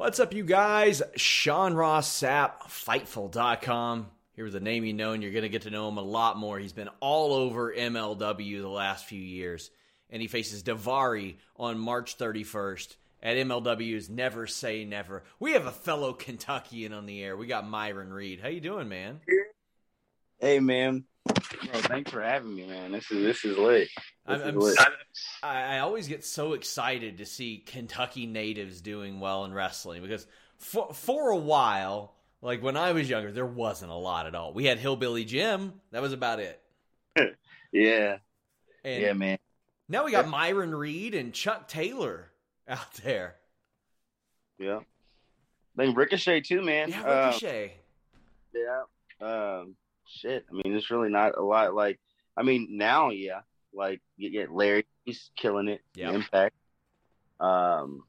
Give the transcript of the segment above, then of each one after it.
What's up, you guys? Sean Ross Sapp, Fightful.com. Here with a name you know, and you're going to get to know him a lot more. He's been all over MLW the last few years, and he faces Daivari on March 31st at MLW's Never Say Never. We have a fellow Kentuckian on the air. We got Myron Reed. How you doing, man? Hey, man. Bro, thanks for having me, man. This is this is lit. This I'm, is I'm lit. I, I always get so excited to see Kentucky natives doing well in wrestling because for for a while, like when I was younger, there wasn't a lot at all. We had Hillbilly Jim, that was about it. yeah, And yeah, man. now we got Myron Reed and Chuck Taylor out there. Yeah. Then Ricochet too, man. Yeah, Um, Ricochet. yeah. Um, shit. I mean, it's really not a lot. Like, I mean, now, yeah. Like, you get Larry. He's killing it. Yeah. Impact. Um,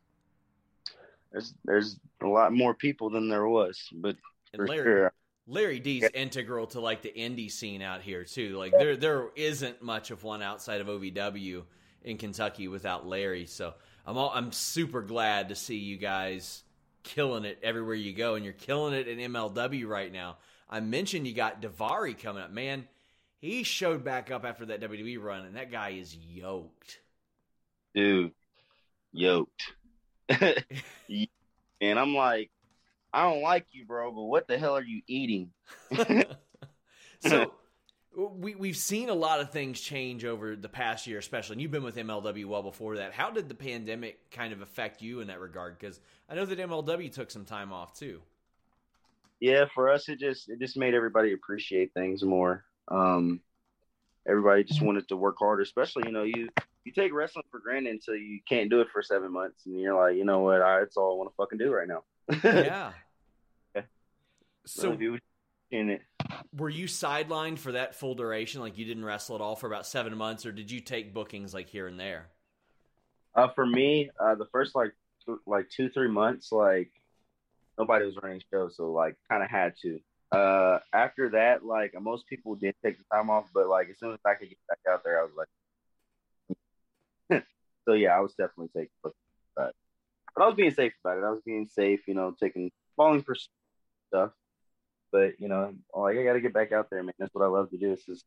there's there's a lot more people than there was, but and for Larry sure. Larry D's integral to like the indie scene out here too. Like there there isn't much of one outside of OVW in Kentucky without Larry. So I'm all, I'm super glad to see you guys killing it everywhere you go, and you're killing it in MLW right now. I mentioned you got Daivari coming up, man. He showed back up after that WWE run, and that guy is yoked. dude, yoked. and I'm like, I don't like you, bro, but what the hell are you eating? so we we've seen a lot of things change over the past year, especially. And you've been with MLW well before that. How did the pandemic kind of affect you in that regard? Because I know that MLW took some time off too. Yeah, for us, it just it just made everybody appreciate things more. Um, everybody just wanted to work harder, especially you know you you take wrestling for granted until you can't do it for seven months, and you're like, you know what, I, it's all I want to fucking do right now. Yeah. Yeah. So in it. were you sidelined for that full duration? Like you didn't wrestle at all for about seven months, or did you take bookings like here and there? Uh, for me, uh, the first like th- like two three months, like nobody was running shows, so like kind of had to. Uh, after that, like most people did take the time off, but like as soon as I could get back out there, I was like, so yeah, I was definitely taking. But I was being safe about it. I was being safe, you know, taking falling for stuff. But you know, like I got to get back out there, man. That's what I love to do. It's just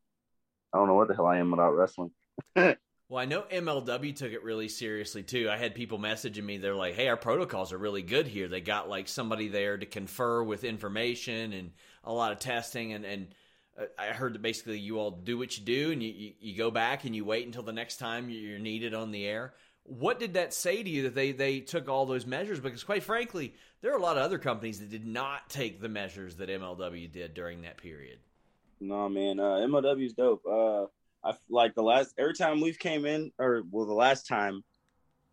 I don't know what the hell I am without wrestling. Well, I know MLW took it really seriously too. I had people messaging me. They're like, "Hey, our protocols are really good here. They got like somebody there to confer with information and a lot of testing." And and uh, I heard that basically you all do what you do, and you, you you go back and you wait until the next time you're needed on the air. what did that say to you that they they took all those measures? Because quite frankly, there are a lot of other companies that did not take the measures that MLW did during that period. No man, uh, MLW is dope. Uh, I like the last every time we've came in, or well, the last time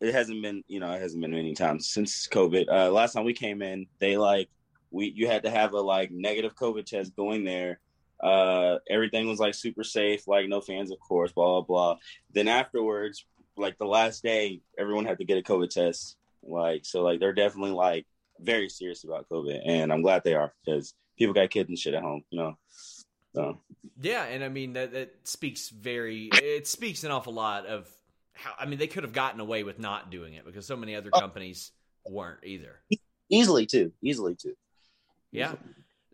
it hasn't been, you know, it hasn't been many times since COVID. Uh, last time we came in, they like we you had to have a like negative COVID test going there. Uh, everything was like super safe, like no fans, of course, blah blah blah. Then afterwards, like the last day, everyone had to get a COVID test. Like so, like they're definitely like very serious about COVID, and I'm glad they are because people got kids and shit at home, you know. So yeah, and I mean that that speaks very it speaks an awful lot of how I mean they could have gotten away with not doing it because so many other oh. companies weren't either. Easily too, easily too. Yeah.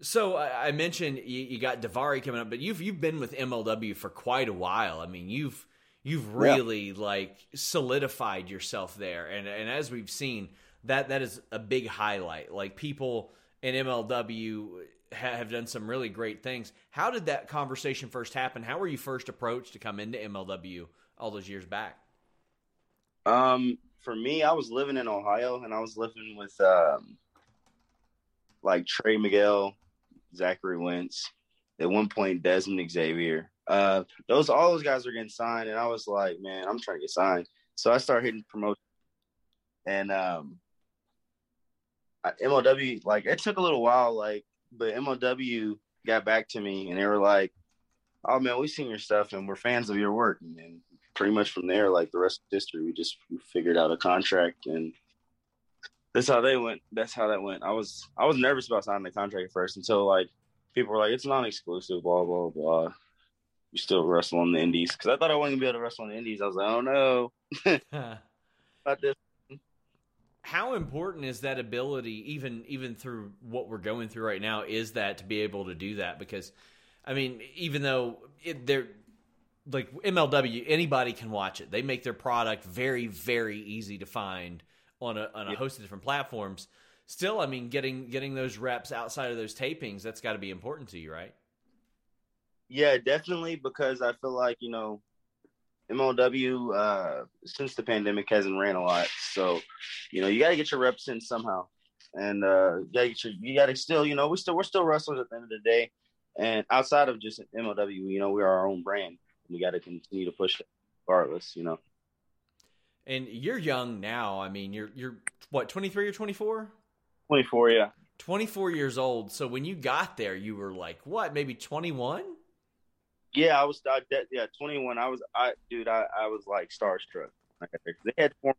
So I mentioned you, you, got Daivari coming up, but you've you've been with MLW for quite a while. I mean, you've you've really yeah. like solidified yourself there, and and as we've seen, that that is a big highlight. Like people in MLW have done some really great things. How did that conversation first happen? How were you first approached to come into MLW all those years back? Um, for me, I was living in Ohio, and I was living with um, like Trey Miguel, Zachary Wentz, at one point Desmond Xavier. Uh, those all those guys were getting signed, and I was like, man, I'm trying to get signed. So I started hitting promotion, and um, MLW like it took a little while, like, but MLW got back to me, and they were like, "Oh man, we've seen your stuff, and we're fans of your work." And then pretty much from there, like the rest of the history, we just we figured out a contract and that's how they went. That's how that went. I was I was nervous about signing the contract at first until like people were like, it's non-exclusive, blah blah blah. You still wrestle on the indies because I thought I wasn't gonna be able to wrestle on the indies. I was like, oh no, about this. How important is that ability, even even through what we're going through right now? Is that to be able to do that? Because, I mean, even though it, they're like MLW, anybody can watch it. They make their product very very easy to find on a on a host of different platforms. Still, I mean, getting getting those reps outside of those tapings, that's got to be important to you, right? Yeah, definitely. Because I feel like you know, MLW uh, since the pandemic hasn't ran a lot, so you know you got to get your reps in somehow, and uh, you got to get your you got to still you know we still we're still wrestlers at the end of the day, and outside of just MLW, you know, we're our own brand. and We got to continue to push it regardless, you know. And you're young now. I mean, you're you're what, 23 or 24? 24, yeah. 24 years old. So when you got there, you were like what, maybe 21? Yeah, I was. I, yeah, 21. I was. I dude, I, I was like starstruck. They had four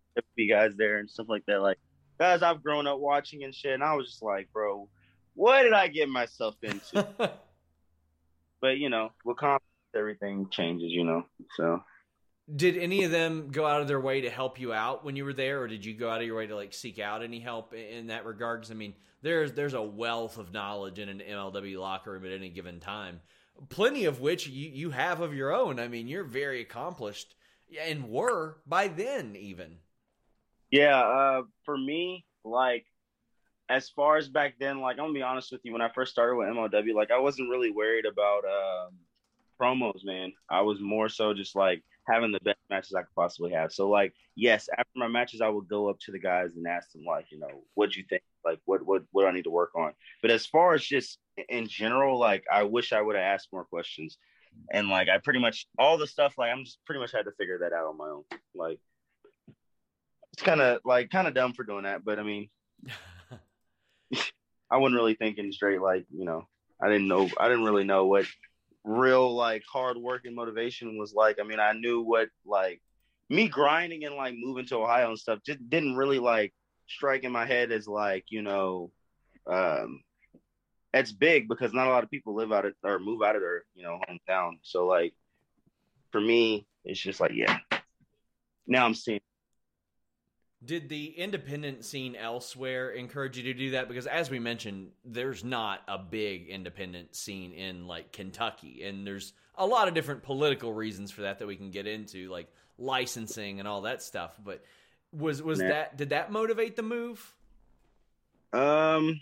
guys there and stuff like that. Like guys I've grown up watching and shit. And I was just like, bro, what did I get myself into? but you know, with confidence, everything changes. You know, so did any of them go out of their way to help you out when you were there, or did you go out of your way to like seek out any help in that regard? Because I mean, there's there's a wealth of knowledge in an MLW locker room at any given time, plenty of which you you have of your own. I mean, you're very accomplished and were by then even. Yeah, uh, for me, like as far as back then, like I'm gonna be honest with you, when I first started with MLW, like I wasn't really worried about um, promos, man. I was more so just like having the best matches I could possibly have. So like, yes, after my matches, I would go up to the guys and ask them like, you know, what do you think? Like, what what what do I need to work on? But as far as just in general, like, I wish I would have asked more questions. And like, I pretty much all the stuff like I'm just pretty much had to figure that out on my own. Like, it's kind of like kind of dumb for doing that, but I mean, I wasn't really thinking straight. Like, you know, I didn't know. I didn't really know what real like hard work and motivation was like. I mean, I knew what like me grinding and like moving to Ohio and stuff just didn't really like strike in my head as like, you know, um it's big because not a lot of people live out of or move out of their, you know, hometown. So like for me, it's just like, yeah. Now I'm seeing did the independent scene elsewhere encourage you to do that? Because as we mentioned, there's not a big independent scene in like Kentucky, and there's a lot of different political reasons for that that we can get into, like licensing and all that stuff. But was was that did that motivate the move? Um.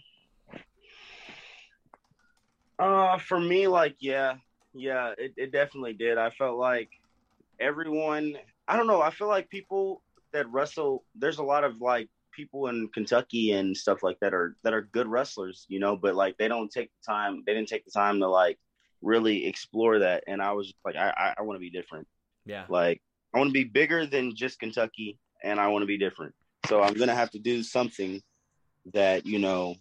Uh, for me, like, yeah, yeah, it, it definitely did. I felt like everyone. I don't know. I feel like people that wrestle. There's a lot of like people in Kentucky and stuff like that are that are good wrestlers, you know, but like they don't take the time. They didn't take the time to like really explore that. And I was like, I I, I want to be different. Yeah. Like I want to be bigger than just Kentucky, and I want to be different. So I'm gonna have to do something that you know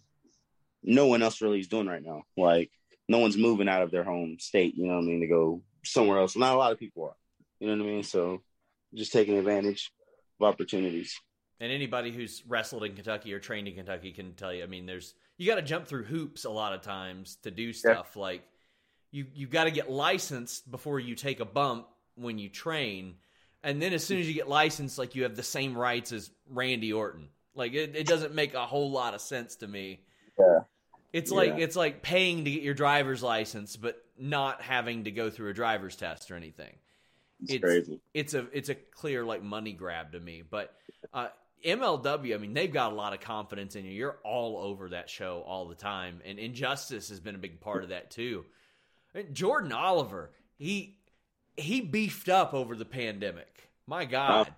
no one else really is doing right now. Like no one's moving out of their home state. You know what I mean? To go somewhere else. Not a lot of people are. You know what I mean? So just taking advantage opportunities. And anybody who's wrestled in Kentucky or trained in Kentucky can tell you. I mean, there's you got to jump through hoops a lot of times to do stuff yeah. like you you got to get licensed before you take a bump when you train, and then as soon as you get licensed, like you have the same rights as Randy Orton. Like it, it doesn't make a whole lot of sense to me. Yeah. It's yeah. like it's like paying to get your driver's license, but not having to go through a driver's test or anything. It's, it's crazy. It's a it's a clear like money grab to me. But uh, MLW, I mean, they've got a lot of confidence in you. You're all over that show all the time, and Injustice has been a big part of that too. Jordan Oliver, he he beefed up over the pandemic. My God,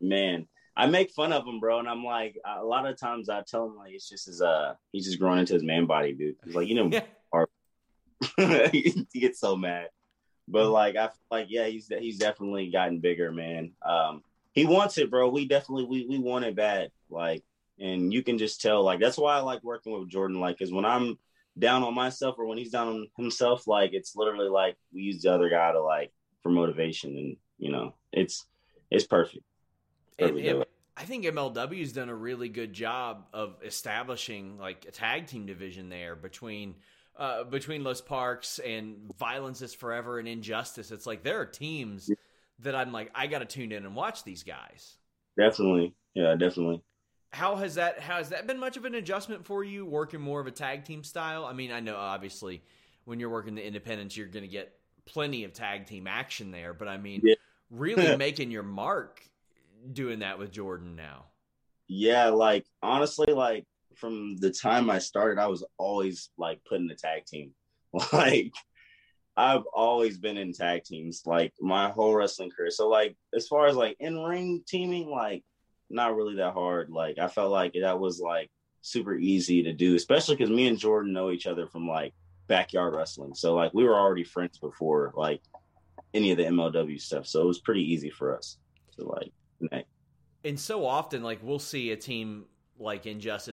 man, I make fun of him, bro, and I'm like, a lot of times I tell him like it's just his uh, he's just growing into his man body, dude. He's like, you know, yeah. he gets so mad, but like I like, yeah, he's he's definitely gotten bigger, man. Um, he wants it, bro. We definitely we we want it bad, like, and you can just tell, like, that's why I like working with Jordan, like, because when I'm down on myself or when he's down on himself, like it's literally like we use the other guy to like for motivation, and you know, it's it's perfect. And, and I think MLW's done a really good job of establishing like a tag team division there between uh, between Los Parks and Violence is Forever and Injustice. It's like there are teams that I'm like I got to tune in and watch these guys. Definitely, yeah, definitely how has that how has that been much of an adjustment for you working more of a tag team style? I mean, I know obviously when you're working the independents, you're going to get plenty of tag team action there, but I mean, yeah. really making your mark doing that with Jordan now. Yeah, like honestly, like from the time I started, I was always like putting the tag team. Like I've always been in tag teams, like my whole wrestling career. So like as far as like in ring teaming, like not really that hard. Like I felt like that was like super easy to do, especially because me and Jordan know each other from like backyard wrestling. So like we were already friends before like any of the MLW stuff. So it was pretty easy for us to like connect. And so often, like we'll see a team like Injustice.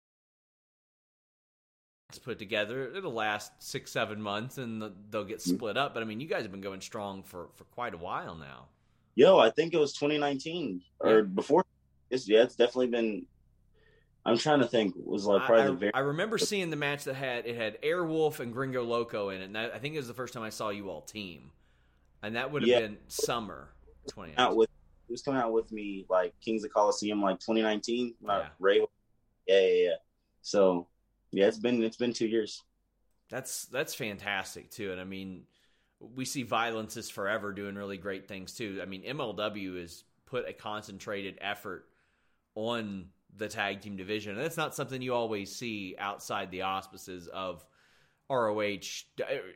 put together. It'll last six, seven months, and they'll get mm-hmm. split up. But I mean, you guys have been going strong for for quite a while now. Yo, I think it was 2019 or yeah. before. It's yeah, it's definitely been. I'm trying to think. Was like probably I, the very. I remember seeing the match that had it had Airwolf and Gringo Loco in it, and that, I think it was the first time I saw you all team, and that would have yeah. been summer 20. Out with it was coming out with me like Kings of Coliseum like 2019. Yeah. Ray, yeah, yeah, yeah. So yeah, it's been it's been two years. That's that's fantastic too, and I mean, we see Violence is Forever doing really great things too. I mean, MLW has put a concentrated effort on the tag team division, and that's not something you always see outside the auspices of ROH.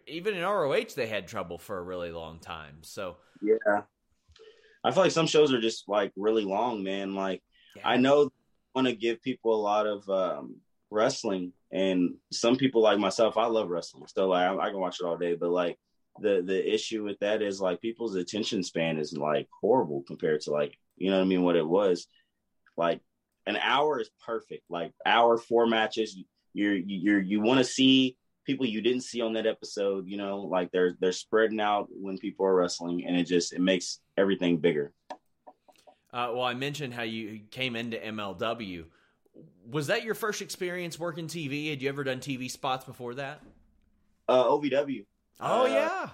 Even in ROH, they had trouble for a really long time. So yeah, I feel like some shows are just like really long, man. Like yeah. I know want to give people a lot of um, wrestling and some people like myself i love wrestling so like I, I, can watch it all day but like the the issue with that is like people's attention span is like horrible compared to like you know what i mean what it was like an hour is perfect. Like hour, four matches. You're you're you want to see people you didn't see on that episode. You know, like they're they're spreading out when people are wrestling, and it just it makes everything bigger. Uh, well, I mentioned how you came into MLW. Was that your first experience working TV? Had you ever done TV spots before that? Uh, OVW. Oh Uh, yeah.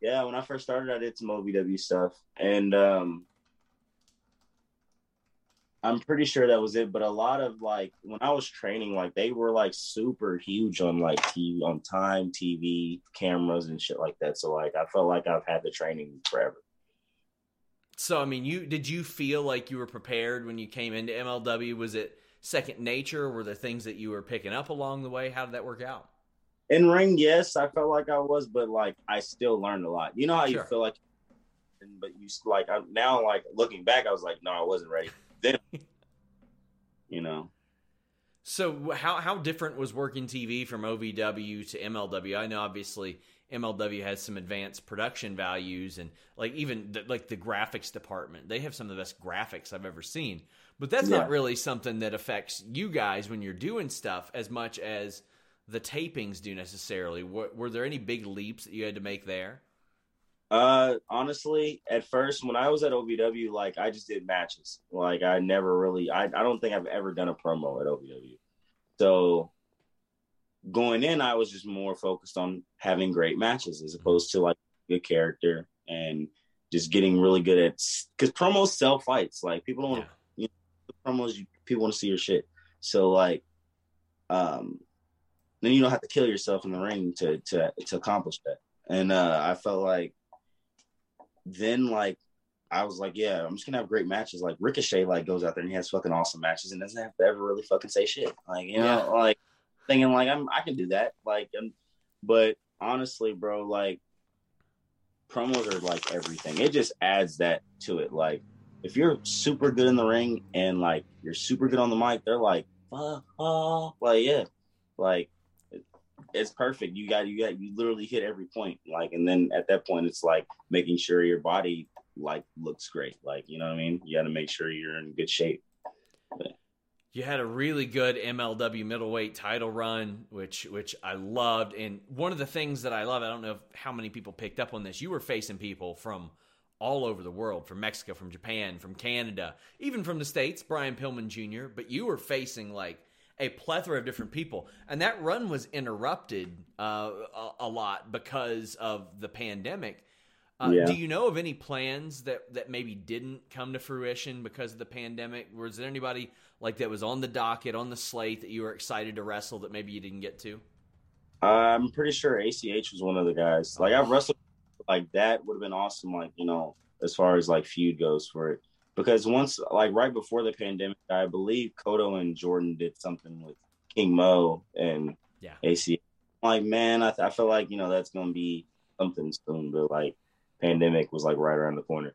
Yeah, when I first started, I did some OVW stuff, and um, I'm pretty sure that was it. But a lot of like when I was training, like they were like super huge on like TV, on time, TV, cameras, and shit like that. So like I felt like I've had the training forever. So I mean, you did you feel like you were prepared when you came into MLW? Was it second nature? Were there things that you were picking up along the way? How did that work out? In ring, yes, I felt like I was, but like I still learned a lot. You know how Sure. you feel like, but you like I'm now like looking back, I was like, no, I wasn't ready then. you know. So how how different was working TV from OVW to MLW? I know obviously MLW has some advanced production values and like even the, like the graphics department, they have some of the best graphics I've ever seen. But that's Yeah. not really something that affects you guys when you're doing stuff as much as the tapings do necessarily. Were, were there any big leaps that you had to make there? Uh, honestly, at first when I was at OVW, like I just did matches. Like I never really, I, I don't think I've ever done a promo at OVW. So going in, I was just more focused on having great matches as opposed to like good character and just getting really good at because promos sell fights. Like people don't Yeah. You know, promos, you, people want to see your shit. So like, um, then you don't have to kill yourself in the ring to to to accomplish that. And uh, I felt like then like I was like, yeah, I'm just gonna have great matches. Like Ricochet like goes out there and he has fucking awesome matches and doesn't have to ever really fucking say shit. Like you know, Yeah. like thinking like I'm I can do that. Like, and, but honestly, bro, like promos are like everything. It just adds that to it. Like if you're super good in the ring and like you're super good on the mic, they're like, fuck, oh, like yeah, like it's perfect. You got you got you literally hit every point. Like, and then at that point, it's like making sure your body like looks great. Like, you know what I mean? You got to make sure you're in good shape. You had a really good MLW middleweight title run, which which I loved. And one of the things that I love, I don't know how many people picked up on this. You were facing people from all over the world, from Mexico, from Japan, from Canada, even from the states. Brian Pillman Jr. But you were facing like a plethora of different people, and that run was interrupted uh, a, a lot because of the pandemic. Uh, Yeah. Do you know of any plans that that maybe didn't come to fruition because of the pandemic? Was there anybody like that was on the docket, on the slate that you were excited to wrestle that maybe you didn't get to? I'm pretty sure ACH was one of the guys. Like I've wrestled like that would have been awesome. Like you know, as far as like feud goes for it, because once like right before the pandemic, I believe Kotto and Jordan did something with King Mo and Yeah. ACH. Like man, I, I feel like you know that's gonna be something soon, but like pandemic was like right around the corner.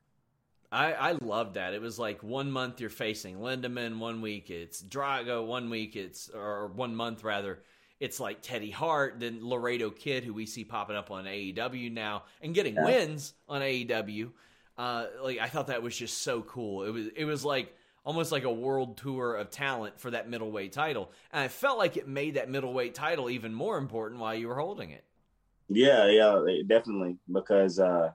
I, I loved that. It was like one month you're facing Lindemann, one week it's Drago, one week it's or one month rather, it's like Teddy Hart, then Laredo Kid, who we see popping up on AEW now and getting Yeah. wins on AEW. Uh, like I thought that was just so cool. It was it was like almost like a world tour of talent for that middleweight title, and I felt like it made that middleweight title even more important while you were holding it. Yeah, yeah, definitely. Because uh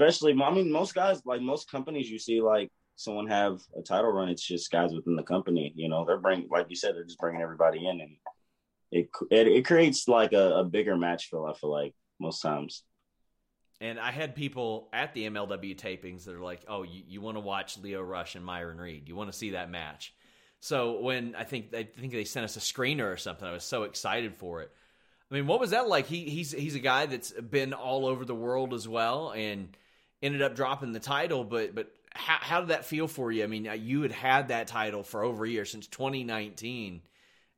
especially, I mean, most guys, like most companies, you see like someone have a title run. It's just guys within the company. You know, they're bringing, like you said, they're just bringing everybody in, and it it, it creates like a, a bigger match feel. I feel like most times. And I had people at the MLW tapings that are like, "Oh, you, you want to watch Lio Rush and Myron Reed? You want to see that match?" So when I think I think they sent us a screener or something, I was so excited for it. I mean, what was that like? He he's he's a guy that's been all over the world as well, and ended up dropping the title. But but how how did that feel for you? I mean, you had had that title for over a year since 2019,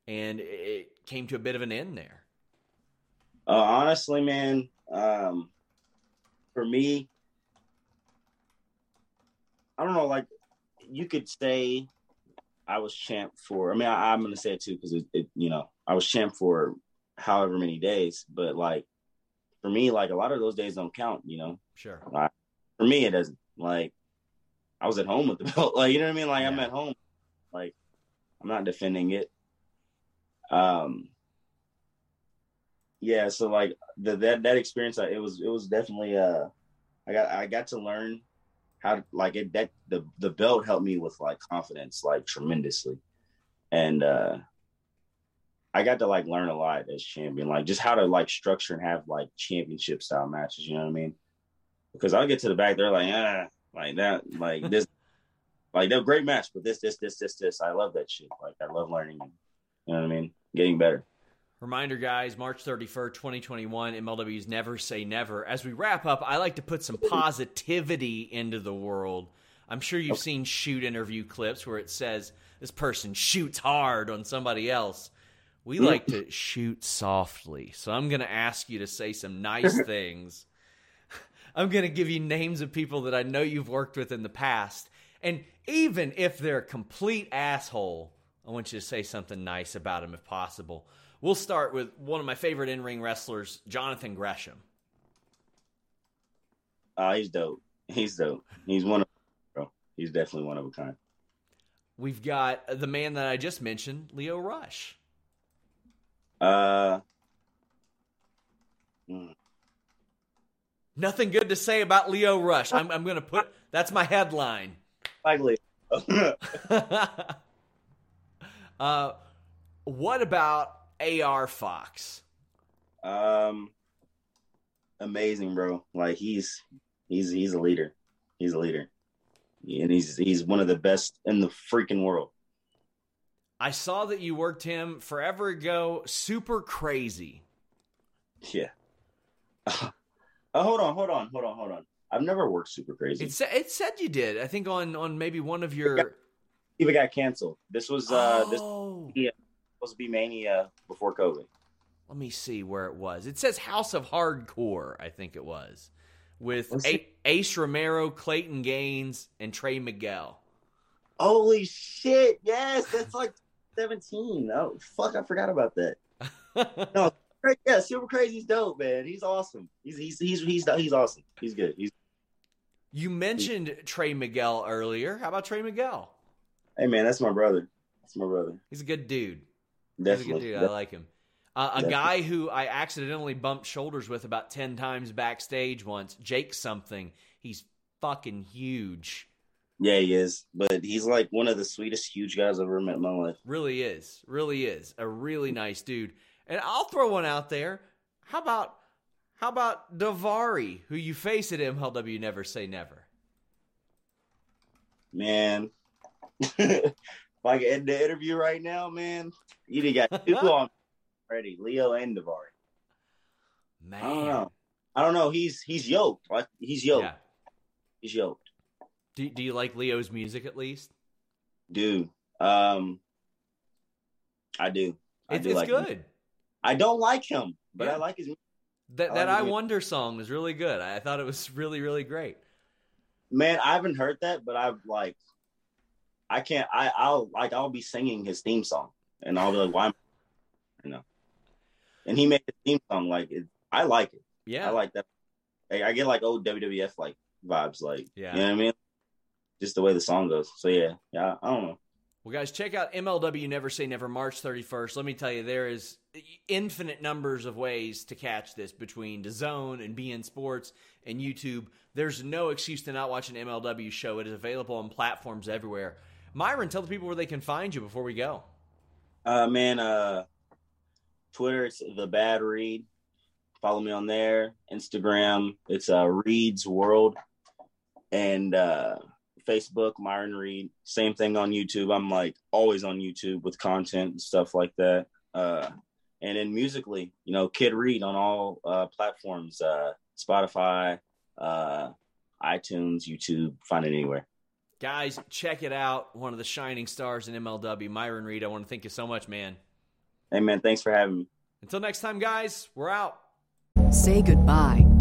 and it came to a bit of an end there. Uh, honestly, man, um, for me, I don't know. Like, you could say I was champ for. I mean, I, I'm going to say it too because it, it, you know, I was champ for however many days. But like, for me, like a lot of those days don't count. You know, Sure. for me, it doesn't. Like, I was at home with the belt. Like, you know what I mean? Like, I'm at home. Like, I'm not defending it. Um, yeah, so like the that that experience, it was it was definitely uh, I got I got to learn how to like it that the the belt helped me with like confidence like tremendously, and uh, I got to like learn a lot as champion, like just how to like structure and have like championship style matches. You know what I mean? Because I'll get to the back, they're like, ah, like that, like this, like they're great match, but this, this, this, this, this. I love that shit. Like I love learning. You know what I mean? Getting better. Reminder, guys, March 31st, 2021, MLW's Never Say Never. As we wrap up, I like to put some positivity into the world. I'm sure you've okay. seen shoot interview clips where it says this person shoots hard on somebody else. We mm. like to shoot softly. So I'm going to ask you to say some nice things. I'm going to give you names of people that I know you've worked with in the past. And even if they're a complete asshole, I want you to say something nice about them if possible. We'll start with one of my favorite in ring wrestlers, Jonathan Gresham. Uh, he's dope. He's dope. He's one of bro. He's definitely one of a kind. We've got the man that I just mentioned, Lio Rush. Uh. Hmm. Nothing good to say about Lio Rush. I'm, I'm going to put that's my headline. Like Lio. uh, what about AR Fox? Um, amazing, bro. Like he's he's he's a leader. He's a leader, and he's he's one of the best in the freaking world. I saw that you worked him forever ago. Super crazy. Yeah. Uh, hold on, hold on, hold on, hold on. I've never worked super crazy. It, sa- it said you did. I think on on maybe one of your. Even got canceled. This was uh oh. this yeah supposed to be Mania before COVID. Let me see where it was. It says House of Hardcore, I think it was, with A- Ace Romero, Clayton Gainz, and Trey Miguel. Holy shit! Yes, that's like seventeen. Oh fuck, I forgot about that. no, yeah, Super Crazy's dope, man. He's awesome. He's he's he's he's he's awesome. He's good. He's. You mentioned he's... Trey Miguel earlier. How about Trey Miguel? Hey man, that's my brother. That's my brother. He's a good dude. Definitely. He's a good dude. I like him. Uh, a guy who I accidentally bumped shoulders with about 10 times backstage once, Jake something. He's fucking huge. Yeah, he is. But he's like one of the sweetest, huge guys I've ever met in my life. Really is. Really is. A really nice dude. And I'll throw one out there. How about how about Daivari, who you face at MLW Never Say Never? Man. if I can end the interview right now, man, you got two on already, Lio and Daivari. Man, I don't know. I don't know. He's he's yoked. He's yoked. Yeah. He's yoked. Do Do you like Lio's music at least? Do um, I do. I it's, do it's like good. Him. I don't like him, but yeah. I like his. That I that like I Wonder song was really good. I thought it was really really great. Man, I haven't heard that, but I've like, I can't. I I'll like I'll be singing his theme song and I'll be like, why? You know. And he made the theme song like it. I like it. Yeah, I like that. I get like old WWF like vibes, like yeah, you know what I mean. Just the way the song goes. So yeah, yeah. I don't know. Well, guys, check out MLW Never Say Never March 31st. Let me tell you, there is infinite numbers of ways to catch this between DAZN and beIN Sports and YouTube. There's no excuse to not watch an MLW show. It is available on platforms everywhere. Myron, tell the people where they can find you before we go. Uh, man, uh, Twitter, it's the Bad Reed. Follow me on there. Instagram, it's uh, Reed's World, and uh, Facebook, Myron Reed. Same thing on YouTube. I'm like always on YouTube with content and stuff like that. Uh, and then musically, you know, Kid Reed on all uh, platforms, uh, Spotify, uh, iTunes, YouTube, find it anywhere. Guys, check it out. One of the shining stars in MLW, Myron Reed. I want to thank you so much, man. Hey, man, thanks for having me. Until next time, guys, we're out. Say goodbye